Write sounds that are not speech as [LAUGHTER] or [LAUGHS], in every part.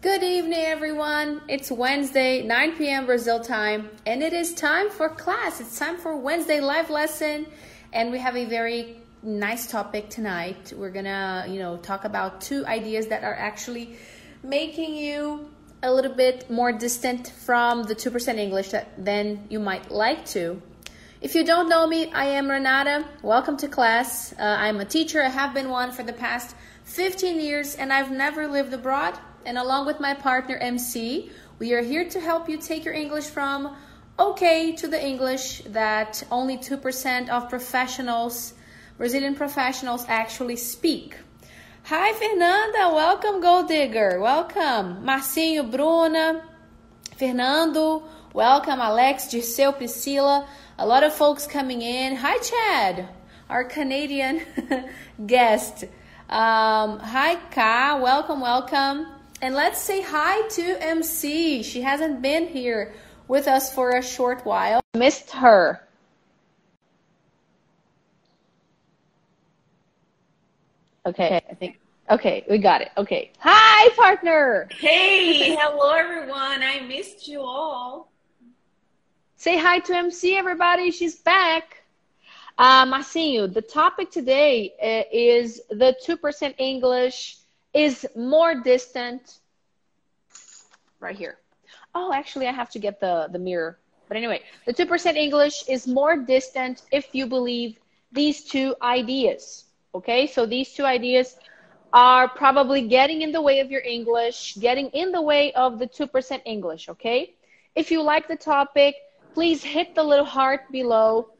Good evening, everyone. It's Wednesday, 9 p.m. Brazil time, and it is time for class. It's time for Wednesday live lesson, and we have a very nice topic tonight. We're gonna, you know, talk about two ideas that are actually making you a little bit more distant from the 2% English that than you might like to. If you don't know me, I am Renata. Welcome to class. Uh, I'm a teacher. I have been one for the past 15 years, and I've never lived abroad. And along with my partner MC, we are here to help you take your English from okay to the English that only 2% of professionals, Brazilian professionals, actually speak. Hi, Fernanda. Welcome, Gold Digger. Welcome. Marcinho, Bruna, Fernando. Welcome, Alex, Dirceu, Priscilla. A lot of folks coming in. Hi, Chad, our Canadian [LAUGHS] guest. Um, hi, Ka. Welcome, welcome. And let's say hi to MC. She hasn't been here with us for a short while. Missed her. Okay, I think. Okay, we got it. Okay. Hi, partner. Hey, hello, everyone. I missed you all. Say hi to MC, everybody. She's back. I Uh, Marcinho, the topic today uh, is the 2% English is more distant. Right here. Oh, actually, I have to get the, the mirror. But anyway, the 2% English is more distant if you believe these two ideas. Okay, so these two ideas are probably getting in the way of your English, getting in the way of the 2% English. Okay, if you like the topic, please hit the little heart below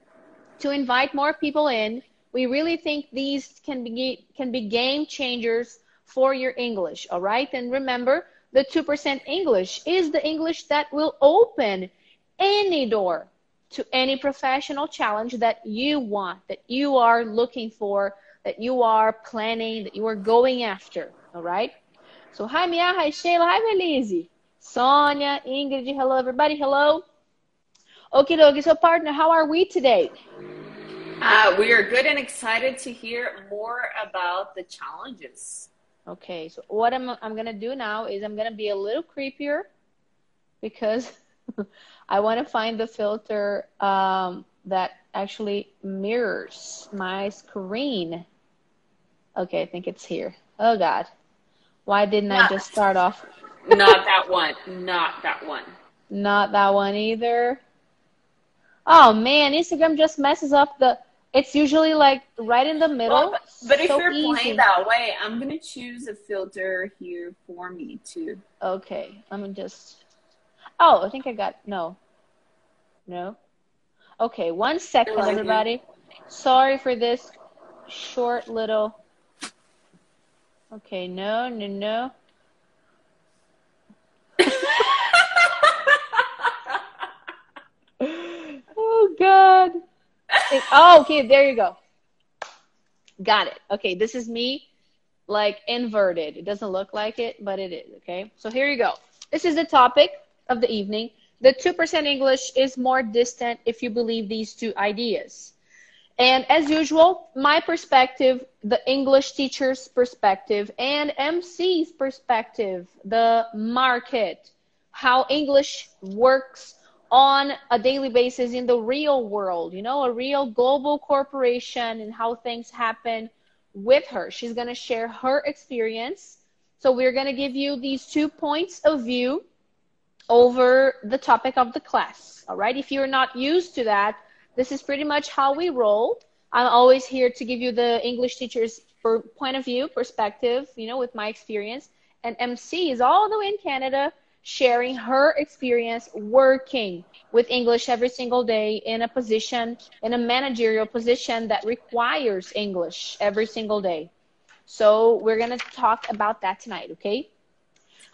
to invite more people in. We really think these can be can be game changers for your English, all right? And remember, the 2% English is the English that will open any door to any professional challenge that you want, that you are looking for, that you are planning, that you are going after, all right? So hi Mia, hi Sheila, hi Belize, Sonia, Ingrid, hello everybody, hello. Okie dokie. So, partner, how are we today? Uh, we are good and excited to hear more about the challenges. Okay, so what I'm I'm gonna do now is I'm gonna be a little creepier because [LAUGHS] I want to find the filter um, that actually mirrors my screen. Okay, I think it's here. Oh God, why didn't not, I just start off? [LAUGHS] not that one. Not that one. Not that one either. Oh man, Instagram just messes up the. It's usually like right in the middle. Well, but, but if you're easy. playing that way, I'm gonna choose a filter here for me too. Okay, let me just. Oh, I think I got no. No. Okay, one second, everybody. Sorry for this short little. Okay, no, no, no. [LAUGHS] Oh God. Oh, okay, there you go. Got it. Okay, this is me like inverted. It doesn't look like it, but it is. Okay, so here you go. This is the topic of the evening. The 2% English is more distant if you believe these two ideas. And as usual, my perspective, the English teacher's perspective, and MC's perspective, the market, how English works on a daily basis in the real world, you know, a real global corporation and how things happen with her. She's going to share her experience. So we're going to give you these two points of view over the topic of the class. All right. If you're not used to that, this is pretty much how we roll. I'm always here to give you the English teacher's point of view, perspective, you know, with my experience. And MC is all the way in Canada sharing her experience working with English every single day in a position, in a managerial position that requires English every single day. So we're going to talk about that tonight, okay?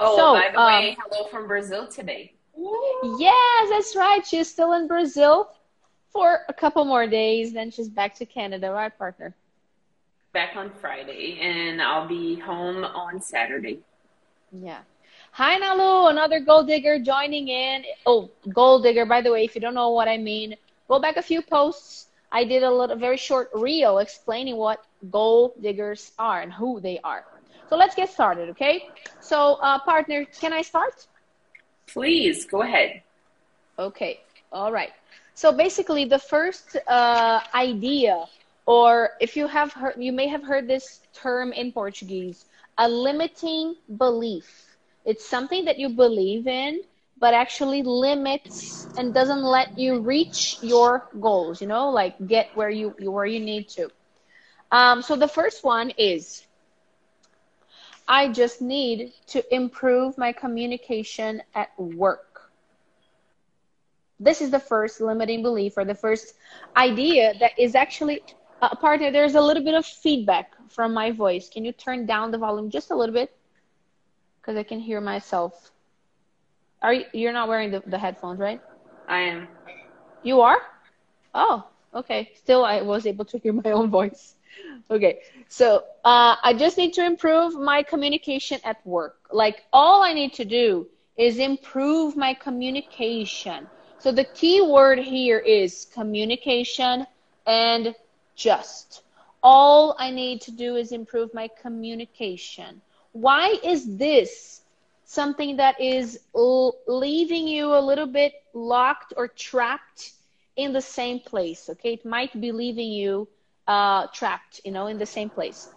Oh, so, by the um, way, hello from Brazil today. Yes, that's right. She's still in Brazil for a couple more days, then she's back to Canada, right, partner? Back on Friday, and I'll be home on Saturday. Yeah. Hi, Nalu, another gold digger joining in. Oh, gold digger, by the way, if you don't know what I mean, go back a few posts. I did a little, very short reel explaining what gold diggers are and who they are. So let's get started, okay? So, uh, partner, can I start? Please go ahead. Okay, all right. So basically, the first uh, idea, or if you have heard, you may have heard this term in Portuguese, a limiting belief. It's something that you believe in, but actually limits and doesn't let you reach your goals. You know, like get where you where you need to. Um, so the first one is I just need to improve my communication at work. This is the first limiting belief or the first idea that is actually uh, partner. There's a little bit of feedback from my voice. Can you turn down the volume just a little bit? Because I can hear myself. Are you, you're not wearing the, the headphones, right? I am. You are? Oh, okay. Still, I was able to hear my own voice okay so uh, i just need to improve my communication at work like all i need to do is improve my communication so the key word here is communication and just all i need to do is improve my communication why is this something that is l- leaving you a little bit locked or trapped in the same place okay it might be leaving you uh, trapped, you know, in the same place.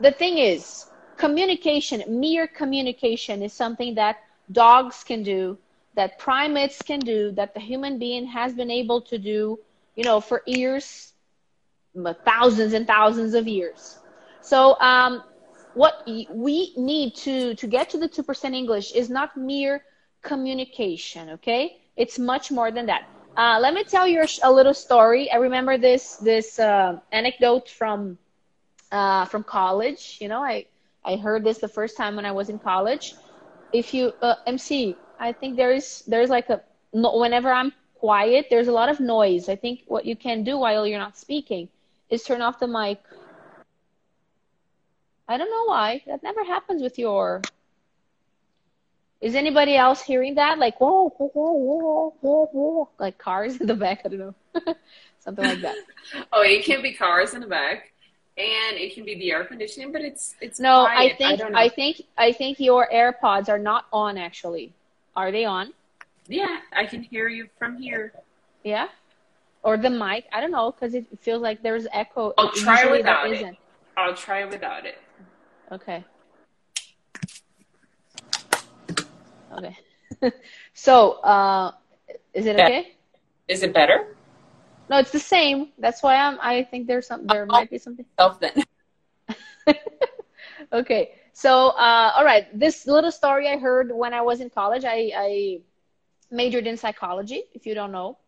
The thing is, communication, mere communication, is something that dogs can do, that primates can do, that the human being has been able to do, you know, for years, thousands and thousands of years. So, um, what we need to to get to the two percent English is not mere communication. Okay, it's much more than that. Uh, let me tell you a little story. I remember this this uh, anecdote from uh, from college. You know, I I heard this the first time when I was in college. If you uh, MC, I think there is there's like a whenever I'm quiet, there's a lot of noise. I think what you can do while you're not speaking is turn off the mic. I don't know why that never happens with your is anybody else hearing that? Like whoa, whoa, whoa, whoa, whoa, like cars in the back. I don't know, [LAUGHS] something like that. oh, it can be cars in the back, and it can be the air conditioning, but it's it's no. Quiet. I think I, I think I think your AirPods are not on. Actually, are they on? Yeah, I can hear you from here. Yeah, or the mic. I don't know because it feels like there's echo. I'll try without it. Isn't. I'll try without it. Okay. Okay. [LAUGHS] so, uh, is it okay? Is it better? No, it's the same. That's why I'm. I think there's some. There might be something. Self then. [LAUGHS] okay. So, uh, all right. This little story I heard when I was in college. I, I majored in psychology. If you don't know,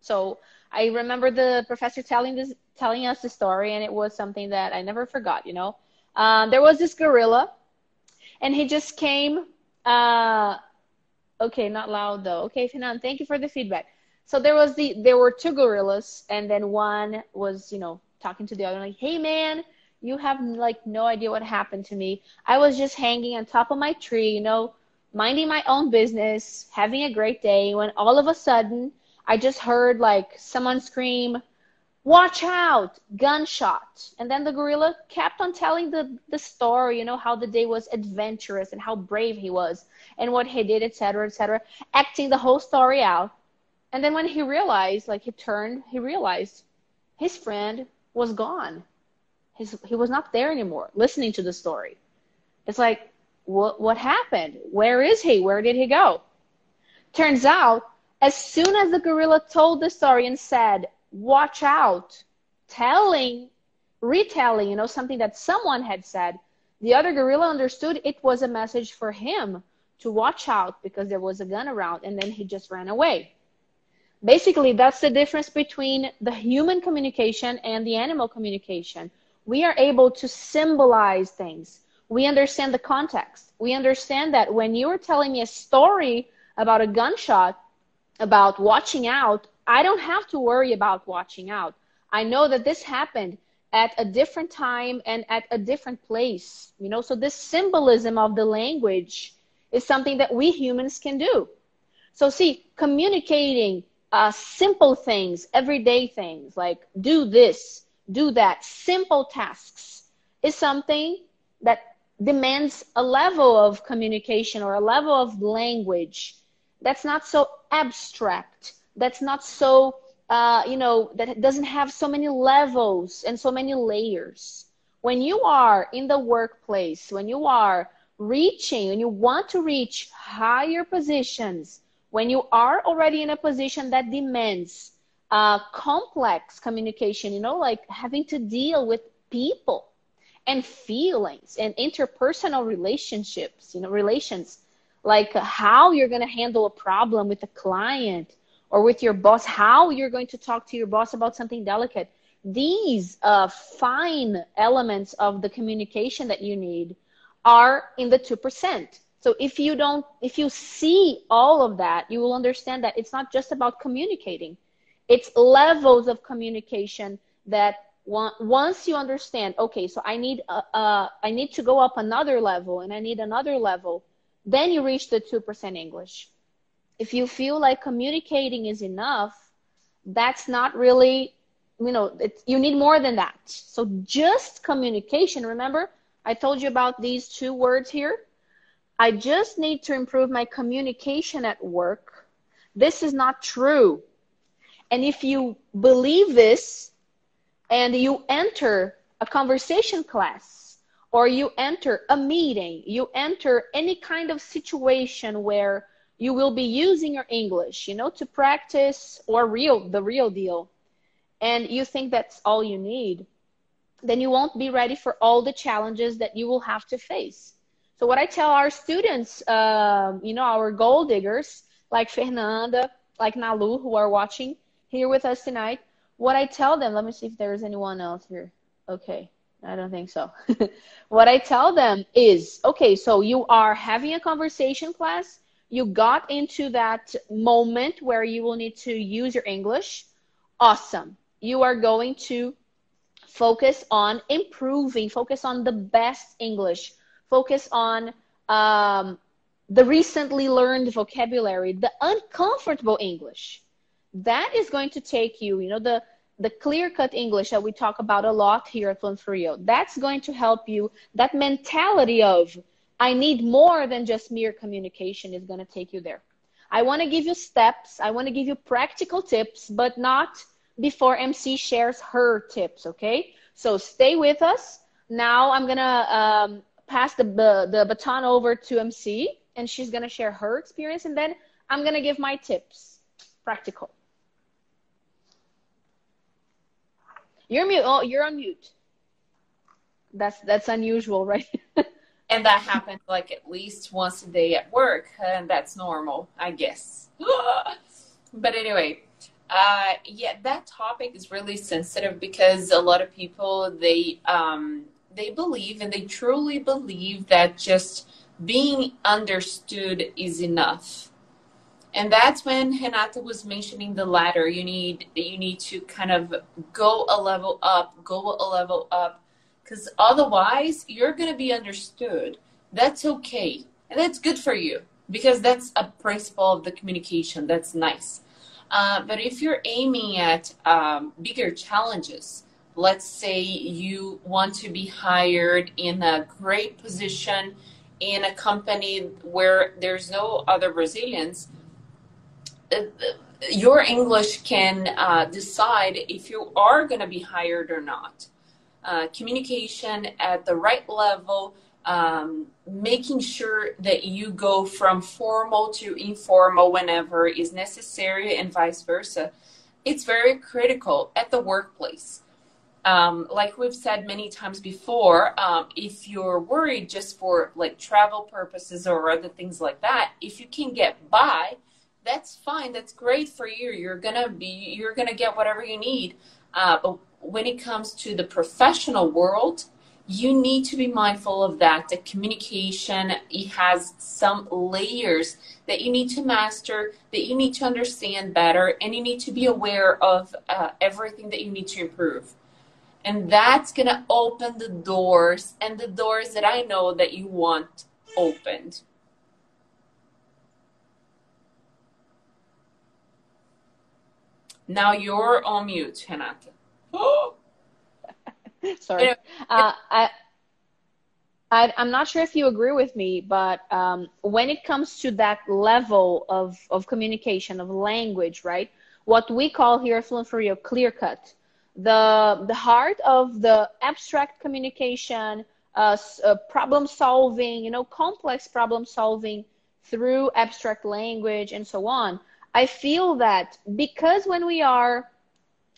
so I remember the professor telling this, telling us the story, and it was something that I never forgot. You know, um, there was this gorilla, and he just came uh, okay, not loud though. Okay, Finan, thank you for the feedback. So there was the there were two gorillas, and then one was you know talking to the other like, hey man, you have like no idea what happened to me. I was just hanging on top of my tree, you know, minding my own business, having a great day, when all of a sudden I just heard like someone scream, watch out gunshot. And then the gorilla kept on telling the the story you know how the day was adventurous and how brave he was and what he did etc etc acting the whole story out. And then when he realized like he turned he realized his friend was gone. His he was not there anymore listening to the story. It's like what what happened? Where is he? Where did he go? Turns out as soon as the gorilla told the story and said watch out, telling, retelling, you know, something that someone had said. The other gorilla understood it was a message for him to watch out because there was a gun around, and then he just ran away. Basically, that's the difference between the human communication and the animal communication. We are able to symbolize things. We understand the context. We understand that when you are telling me a story about a gunshot, about watching out, I don't have to worry about watching out. I know that this happened at a different time and at a different place, you know, so this symbolism of the language is something that we humans can do. So see, communicating uh, simple things, everyday things like do this, do that, simple tasks is something that demands a level of communication or a level of language that's not so abstract, that's not so, uh, you know, that doesn't have so many levels and so many layers. When you are in the workplace, when you are reaching and you want to reach higher positions, when you are already in a position that demands uh, complex communication, you know, like having to deal with people and feelings and interpersonal relationships, you know, relations, like how you're going to handle a problem with a client or with your boss, how you're going to talk to your boss about something delicate. These uh, fine elements of the communication that you need are in the 2%. So if you don't, if you see all of that, you will understand that it's not just about communicating. It's levels of communication that once you understand, okay, so I need, uh, uh, I need to go up another level and I need another level, then you reach the 2% English. If you feel like communicating is enough, that's not really, you know, you need more than that. So just communication, remember, I told you about these two words here. I just need to improve my communication at work. This is not true. And if you believe this and you enter a conversation class or you enter a meeting, you enter any kind of situation where you will be using your English, you know, to practice or real, the real deal, and you think that's all you need, then you won't be ready for all the challenges that you will have to face. So what I tell our students, um, you know, our gold diggers like Fernanda, like Nalu, who are watching here with us tonight, what I tell them, let me see if there's anyone else here. Okay, I don't think so. [LAUGHS] what I tell them is, okay, so you are having a conversation class. You got into that moment where you will need to use your English. Awesome. You are going to focus on improving, focus on the best English, focus on um, the recently learned vocabulary, the uncomfortable English. That is going to take you, you know, the the clear cut English that we talk about a lot here at for That's going to help you. That mentality of I need more than just mere communication is going to take you there. I want to give you steps. I want to give you practical tips, but not before MC shares her tips, okay? So stay with us. Now I'm going to um, pass the, the, the baton over to MC, and she's going to share her experience, and then I'm going to give my tips, practical. You're mute. Oh, you're on mute. That's that's unusual, right? [LAUGHS] and that happens like at least once a day at work, and that's normal, I guess. [LAUGHS] but anyway, uh, yeah, that topic is really sensitive because a lot of people they um, they believe and they truly believe that just being understood is enough. And that's when Renata was mentioning the ladder. You need you need to kind of go a level up, go a level up, because otherwise you're gonna be understood. That's okay, and that's good for you because that's a principle of the communication. That's nice. Uh, but if you're aiming at um, bigger challenges, let's say you want to be hired in a great position in a company where there's no other Brazilians, uh, your English can uh, decide if you are going to be hired or not. Uh, communication at the right level um, making sure that you go from formal to informal whenever is necessary and vice versa. It's very critical at the workplace. Um, like we've said many times before um, if you're worried just for like travel purposes or other things like that if you can get by that's fine. That's great for you. You're gonna be you're gonna get whatever you need. Uh, but when it comes to the professional world you need to be mindful of that the communication it has some layers that you need to master that you need to understand better and you need to be aware of uh, everything that you need to improve. And that's to open the doors and the doors that i know that you want opened. Now you're on mute renata [GASPS] Sorry. Uh, I I, am not sure if you agree with me, but um, when it comes to that level of, of communication, of language, right? What we call here at Fluent for Real clear cut. The, the heart of the abstract communication, uh, uh, problem solving, you know, complex problem solving through abstract language and so on. I feel that because when we are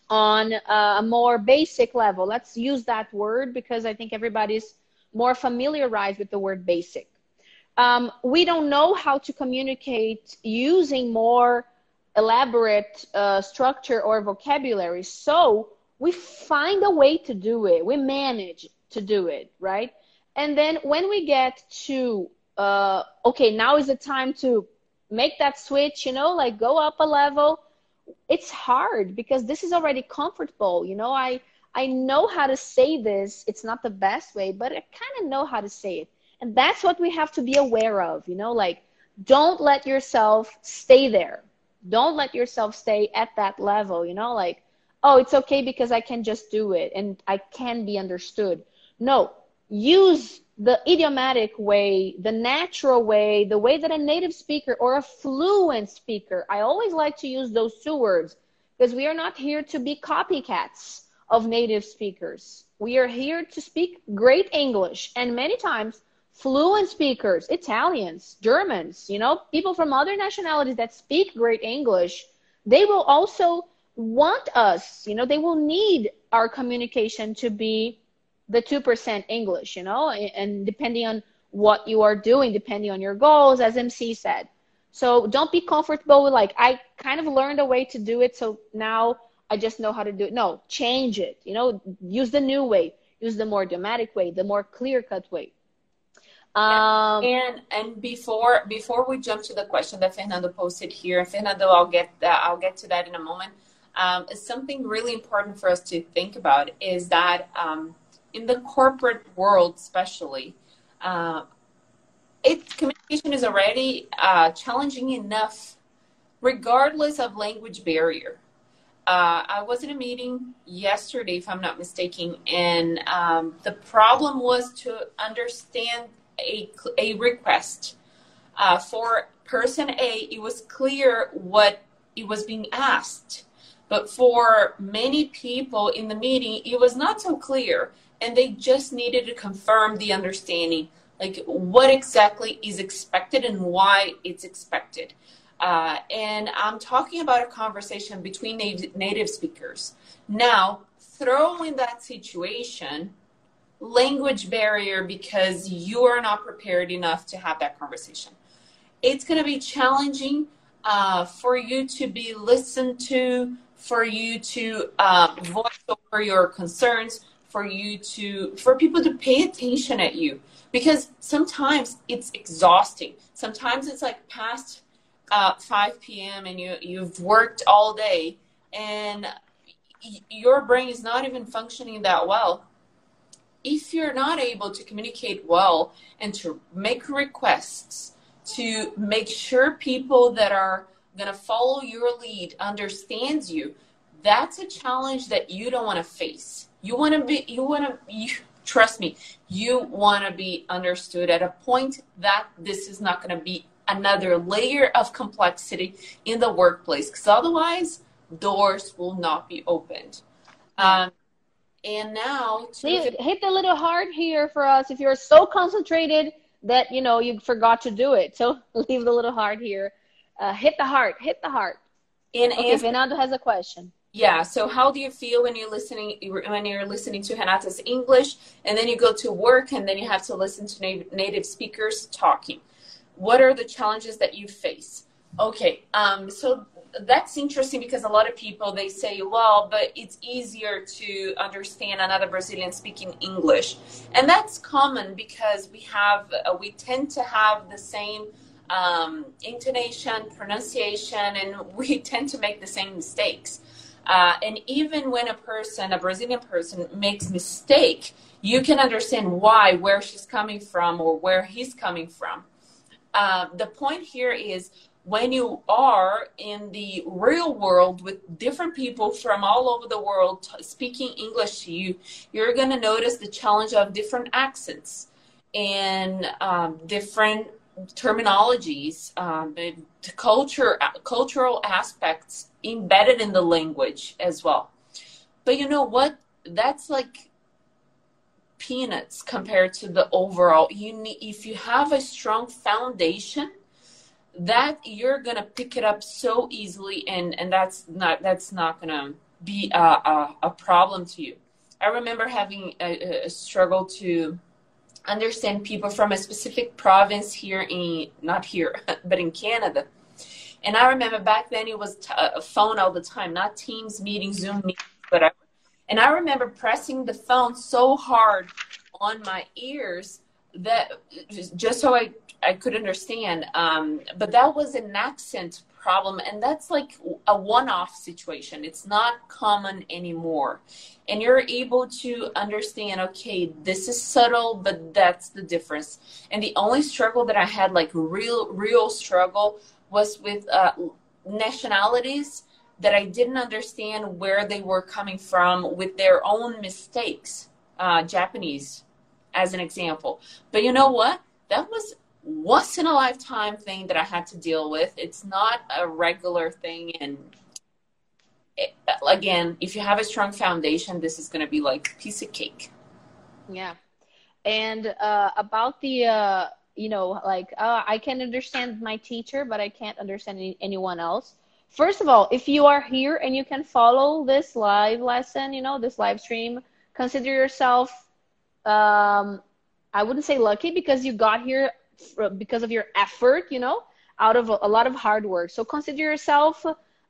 on a more basic level, let's use that word because I think everybody's more familiarized with the word basic. Um, we don't know how to communicate using more elaborate uh, structure or vocabulary. So we find a way to do it. We manage to do it, right? And then when we get to, uh, okay, now is the time to make that switch, you know, like go up a level. It's hard because this is already comfortable. You know, I, I know how to say this. It's not the best way, but I kind of know how to say it. And that's what we have to be aware of, you know, like don't let yourself stay there. Don't let yourself stay at that level, you know, like, oh, it's okay because I can just do it and I can be understood. No, use the idiomatic way, the natural way, the way that a native speaker or a fluent speaker, I always like to use those two words because we are not here to be copycats of native speakers. We are here to speak great English and many times fluent speakers, Italians, Germans, you know, people from other nationalities that speak great English, they will also want us, you know, they will need our communication to be the 2% English, you know, and depending on what you are doing, depending on your goals, as MC said. So don't be comfortable with like, I kind of learned a way to do it. So now I just know how to do it. No, change it, you know, use the new way, use the more dramatic way, the more clear cut way. Um, and and before before we jump to the question that Fernando posted here, Fernando, I'll get that I'll get to that in a moment. Um, something really important for us to think about is that um, in the corporate world, especially, uh, it communication is already uh, challenging enough, regardless of language barrier. Uh, I was in a meeting yesterday, if I'm not mistaken, and um, the problem was to understand a, a request. Uh, for person A, it was clear what it was being asked. But for many people in the meeting, it was not so clear and they just needed to confirm the understanding like what exactly is expected and why it's expected. Uh, and i'm talking about a conversation between native, native speakers. Now throw in that situation language barrier because you are not prepared enough to have that conversation. It's going to be challenging uh, for you to be listened to for you to uh, voice over your concerns for you to for people to pay attention at you. Because sometimes it's exhausting. Sometimes it's like past uh, 5 p.m and you you've worked all day and y- your brain is not even functioning that well. If you're not able to communicate well and to make requests to make sure people that are going to follow your lead understands you that's a challenge that you don't want to face you want to be, you want to, you, trust me, you want to be understood at a point that this is not going to be another layer of complexity in the workplace because otherwise doors will not be opened. Um, and now to hit the little heart here for us if you're so concentrated that you know you forgot to do it. So [LAUGHS] leave the little heart here. Uh, hit the heart. Hit the heart. And okay, answer- Fernando has a question yeah so how do you feel when you're listening when you're listening to Renata's english and then you go to work and then you have to listen to native, native speakers talking? What are the challenges that you face? Okay um, so that's interesting because a lot of people they say well but it's easier to understand another brazilian speaking english. And that's common because we have uh, we tend to have the same um, intonation pronunciation and [LAUGHS] we tend to make the same mistakes uh, and even when a person, a Brazilian person, makes mistake, you can understand why, where she's coming from, or where he's coming from. Uh, the point here is when you are in the real world with different people from all over the world t- speaking English to you, you're going to notice the challenge of different accents. and um, different terminologies, um, the culture, cultural aspects embedded in the language as well. But you know what? That's like peanuts compared to the overall. You need if you have a strong foundation, that you're gonna pick it up so easily, and and that's not that's not gonna be a, a, a problem to you. I remember having a, a struggle to understand people from a specific province here in not here [LAUGHS] but in canada. And i remember back then it was t- a phone all the time not teams meetings zoom meetings whatever. And i remember pressing the phone so hard on my ears that just so i i could understand um, but that was an accent problem and that's like a one-off situation. It's not common anymore. And you're able to understand okay this is subtle but that's the difference. And the only struggle that i had like real real struggle was with uh, nationalities that i didn't understand where they were coming from with their own mistakes uh, japanese as an example. But you know what? That was once in a lifetime thing that I had to deal with. It's not a regular thing. And it, again, if you have a strong foundation, this is going to be like piece of cake. Yeah. And uh, about the, uh, you know, like uh, I can understand my teacher, but I can't understand any, anyone else. First of all, if you are here and you can follow this live lesson, you know, this live stream, consider yourself um, I wouldn't say lucky because you got here because of your effort, you know, out of a, a lot of hard work. So consider yourself,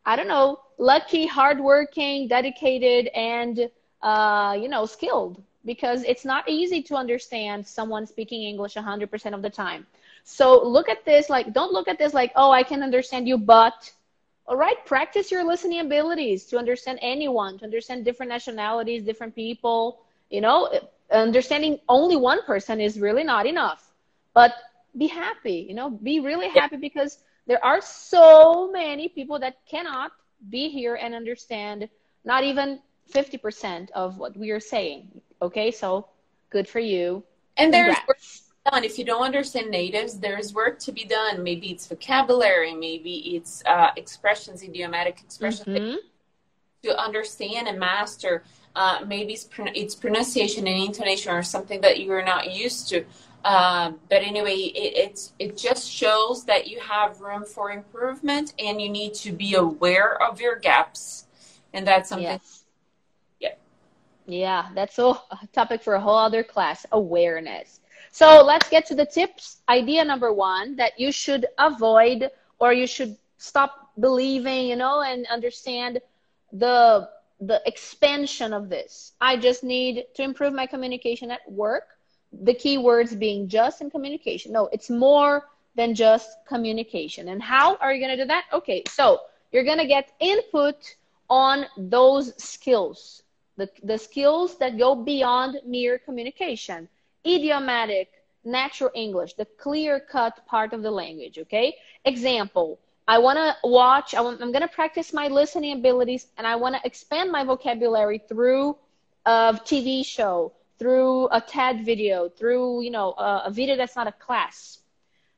I don't know, lucky, hardworking, dedicated, and uh, you know, skilled because it's not easy to understand someone speaking English 100% of the time. So look at this like, don't look at this like, oh, I can understand you, but all right, practice your listening abilities to understand anyone, to understand different nationalities, different people. You know, understanding only one person is really not enough. But be happy, you know, be really happy yeah. because there are so many people that cannot be here and understand not even 50% of what we are saying. Okay, so good for you. And there's work to be done. If you don't understand natives, there's work to be done. Maybe it's vocabulary, maybe it's uh, expressions, idiomatic expressions mm-hmm. to understand and master. Uh, maybe it's, it's pronunciation and intonation or something that you're not used to. Um, but anyway, it, it's it just shows that you have room for improvement, and you need to be aware of your gaps, and that's something. Yes. Yeah. Yeah, that's a topic for a whole other class. Awareness. So let's get to the tips. Idea number one that you should avoid or you should stop believing, you know, and understand the the expansion of this. I just need to improve my communication at work the key words being just and communication. No, it's more than just communication. And how are you going to do that? Okay, so you're going to get input on those skills, the, the skills that go beyond mere communication, idiomatic, natural English, the clear cut part of the language. Okay, example. I want to watch, I am going to practice my listening abilities and I want to expand my vocabulary through uh, a TV show, through a TED video, through you know a, a video that's not a class.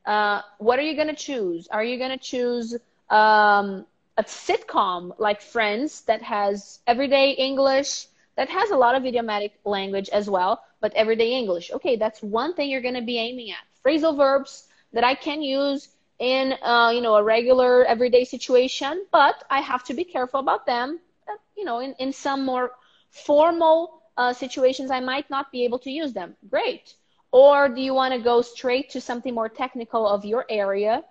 Uh, what are you gonna choose? Are you gonna choose um, a sitcom like Friends that has everyday English, that has a lot of idiomatic language as well, but everyday English? Okay, that's one thing you're gonna be aiming at. Phrasal verbs that I can use in uh, you know a regular everyday situation, but I have to be careful about them. Uh, you know, in, in some more formal uh, situations I might not be able to use them. Great. Or do you want to go straight to something more technical of your area?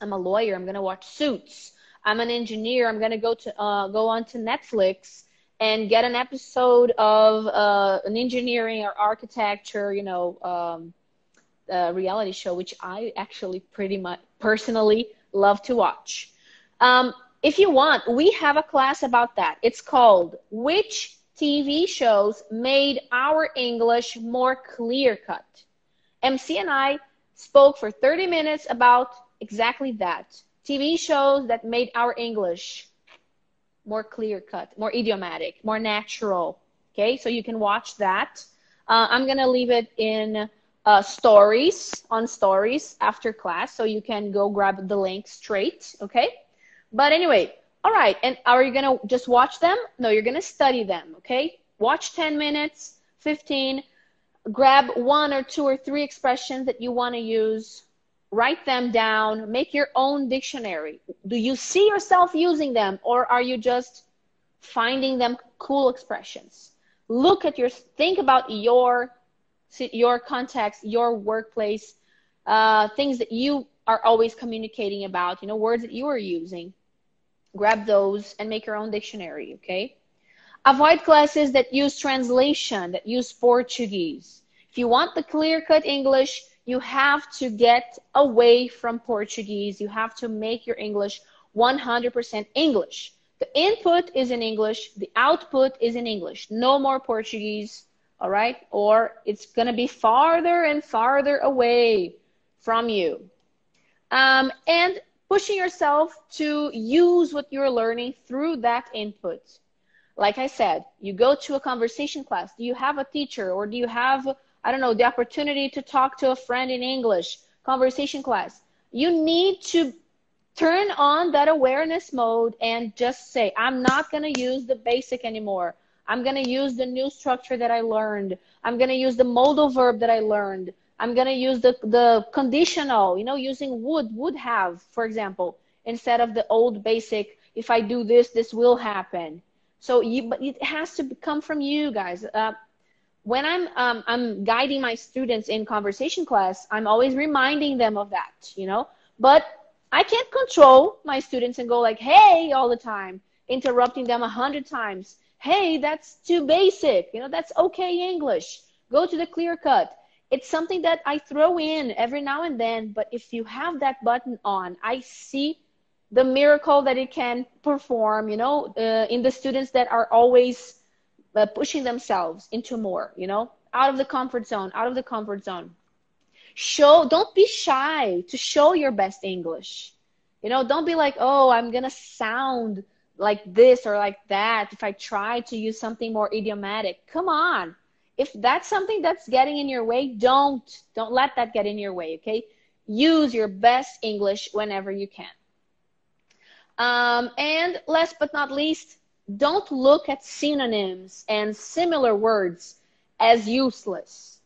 I'm a lawyer. I'm going to watch Suits. I'm an engineer. I'm going to go to uh, go on to Netflix and get an episode of uh, an engineering or architecture, you know, um, uh, reality show, which I actually pretty much personally love to watch. Um, if you want, we have a class about that. It's called Which TV shows made our English more clear cut. MC and I spoke for 30 minutes about exactly that. TV shows that made our English more clear cut, more idiomatic, more natural. Okay, so you can watch that. Uh, I'm going to leave it in uh, stories on stories after class, so you can go grab the link straight. Okay. But anyway, all right. And are you gonna just watch them? No, you're gonna study them. Okay. Watch 10 minutes, 15. Grab one or two or three expressions that you want to use. Write them down. Make your own dictionary. Do you see yourself using them, or are you just finding them cool expressions? Look at your. Think about your your context, your workplace, uh, things that you are always communicating about, you know, words that you are using. Grab those and make your own dictionary, okay? Avoid classes that use translation, that use Portuguese. If you want the clear cut English, you have to get away from Portuguese. You have to make your English 100% English. The input is in English, the output is in English. No more Portuguese all right? Or it's going to be farther and farther away from you. Um, and pushing yourself to use what you're learning through that input. Like I said, you go to a conversation class. Do you have a teacher or do you have, I don't know, the opportunity to talk to a friend in English? Conversation class. You need to turn on that awareness mode and just say, I'm not going to use the basic anymore. I'm going to use the new structure that I learned. I'm going to use the modal verb that I learned. I'm going to use the, the conditional, you know, using would, would have, for example, instead of the old basic, if I do this, this will happen. So you, but it has to come from you guys. Uh, when I'm, um, I'm guiding my students in conversation class, I'm always reminding them of that, you know, but I can't control my students and go like, Hey, all the time, interrupting them a hundred times hey, that's too basic. You know, that's okay English. Go to the clear cut. It's something that I throw in every now and then, but if you have that button on, I see the miracle that it can perform, you know, uh, in the students that are always uh, pushing themselves into more, you know, out of the comfort zone, out of the comfort zone. Show, don't be shy to show your best English. You know, don't be like, oh, I'm going to sound like this or like that, if I try to use something more idiomatic, come on. If that's something that's getting in your way, don't don't let that get in your way, okay? Use your best English whenever you can. Um, and last but not least, don't look at synonyms and similar words as useless.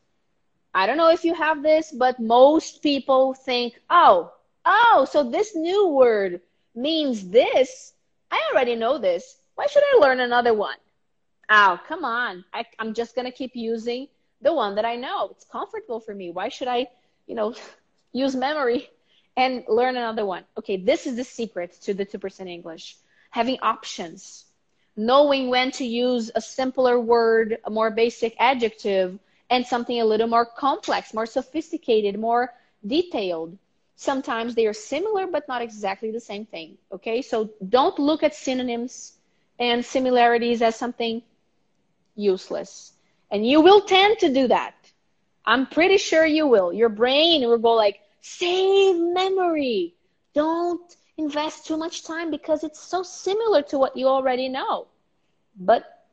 I don't know if you have this, but most people think, oh, oh, so this new word means this I already know this. Why should I learn another one? Oh, come on. I, I'm just going to keep using the one that I know. It's comfortable for me. Why should I, you know, [LAUGHS] use memory and learn another one? Okay, this is the secret to the 2% English. Having options, knowing when to use a simpler word, a more basic adjective, and something a little more complex, more sophisticated, more detailed sometimes they are similar but not exactly the same thing. Okay, so don't look at synonyms and similarities as something useless. And you will tend to do that. I'm pretty sure you will. Your brain will go like, save memory. Don't invest too much time because it's so similar to what you already know. But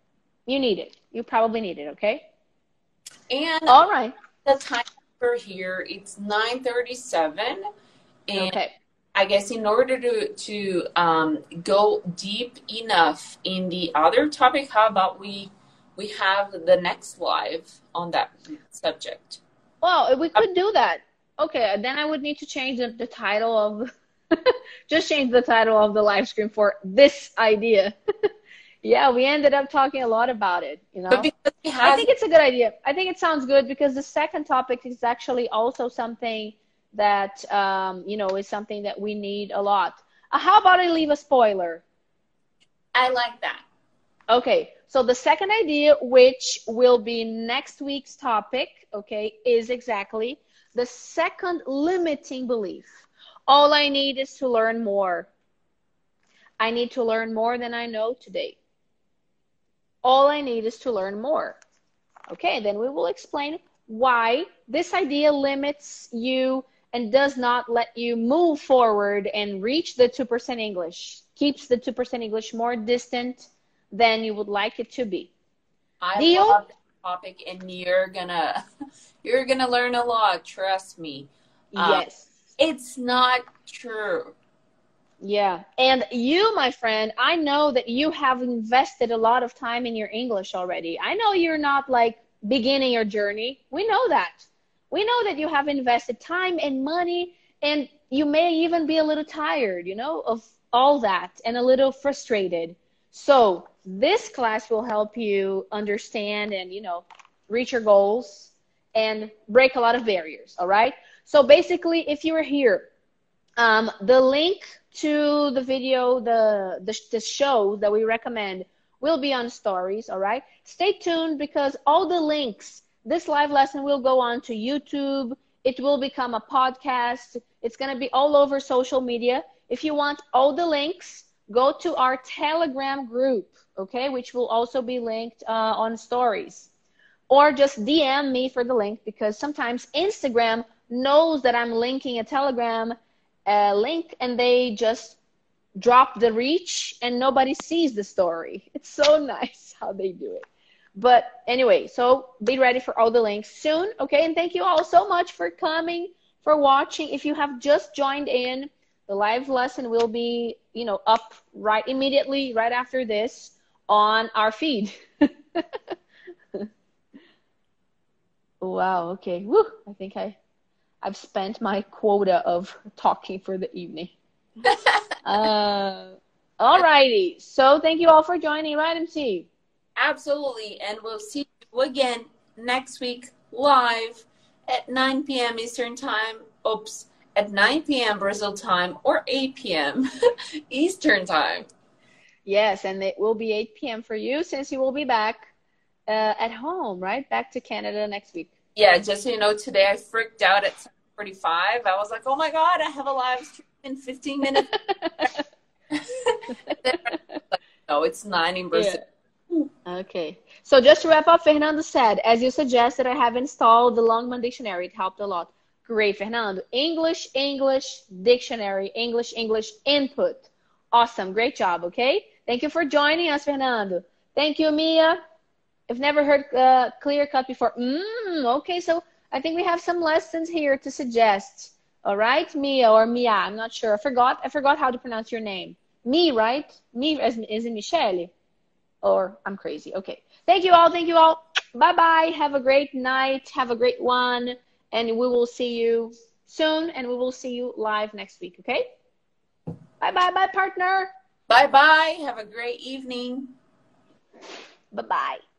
you need it. You probably need it, okay? And all right. The time for here it's 9:37 and okay. I guess in order to to um, go deep enough in the other topic, how about we we have the next live on that subject? Well, we could do that. Okay, then I would need to change the, the title of [LAUGHS] just change the title of the live stream for this idea. [LAUGHS] yeah, we ended up talking a lot about it. You know, have... I think it's a good idea. I think it sounds good because the second topic is actually also something that um, you know is something that we need a lot. Uh, how about I leave a spoiler? I like that. Okay, so the second idea, which will be next week's topic, okay, is exactly the second limiting belief. All I need is to learn more. I need to learn more than I know today. All I need is to learn more. Okay, then we will explain why this idea limits you and does not let you move forward and reach the 2% English, keeps the 2% English more distant than you would like it to be. I Deal? love the topic, and you're gonna [LAUGHS] You're to learn a lot. Trust me. Um, yes. It's not true. Yeah. And you, my friend, I know that you have invested a lot of time in your English already. I know you're not like beginning your journey. We know that. We know that you have invested time and money, and you may even be a little tired, you know, of all that and a little frustrated. So, this class will help you understand and, you know, reach your goals and break a lot of barriers. All right. So, basically, if you are here, um, the link to the video, the, the, the show that we recommend will be on stories. All right. Stay tuned because all the links, this live lesson will go on to YouTube. It will become a podcast. It's going to be all over social media. If you want all the links, go to our Telegram group, okay, which will also be linked uh, on stories. Or just DM me for the link because sometimes Instagram knows that I'm linking a Telegram uh, link and they just drop the reach and nobody sees the story. [LAUGHS] It's so nice how they do it. But anyway, so be ready for all the links soon, okay? And thank you all so much for coming, for watching. If you have just joined in, the live lesson will be, you know, up right immediately right after this on our feed. [LAUGHS] wow, okay. Woo, I think I I've spent my quota of talking for the evening. [LAUGHS] uh, all righty. So thank you all for joining, right, MC? Absolutely. And we'll see you again next week live at 9 p.m. Eastern Time. Oops, at 9 p.m. Brazil time or 8 p.m. [LAUGHS] Eastern Time. Yes, and it will be 8 p.m. for you since you will be back uh, at home, right? Back to Canada next week. Yeah, just so you know, today I freaked out at 45. I was like, oh my God, I have a live stream in 15 minutes. [LAUGHS] [LAUGHS] no, it's 9 in Brazil. Yeah. Okay. So just to wrap up, Fernando said, as you suggested, I have installed the Longman Dictionary. It helped a lot. Great, Fernando. English, English, dictionary, English, English, input. Awesome. Great job. Okay. Thank you for joining us, Fernando. Thank you, Mia. I've never heard uh, clear cut before. Mm, okay. So I think we have some lessons here to suggest. All right, Mia or Mia. I'm not sure. I forgot. I forgot how to pronounce your name. Me, right? Me as is Michelle. Or I'm crazy. Okay. Thank you all. Thank you all. Bye bye. Have a great night. Have a great one. And we will see you soon. And we will see you live next week. Okay. Bye bye. Bye, partner. Bye bye. Have a great evening. Bye bye.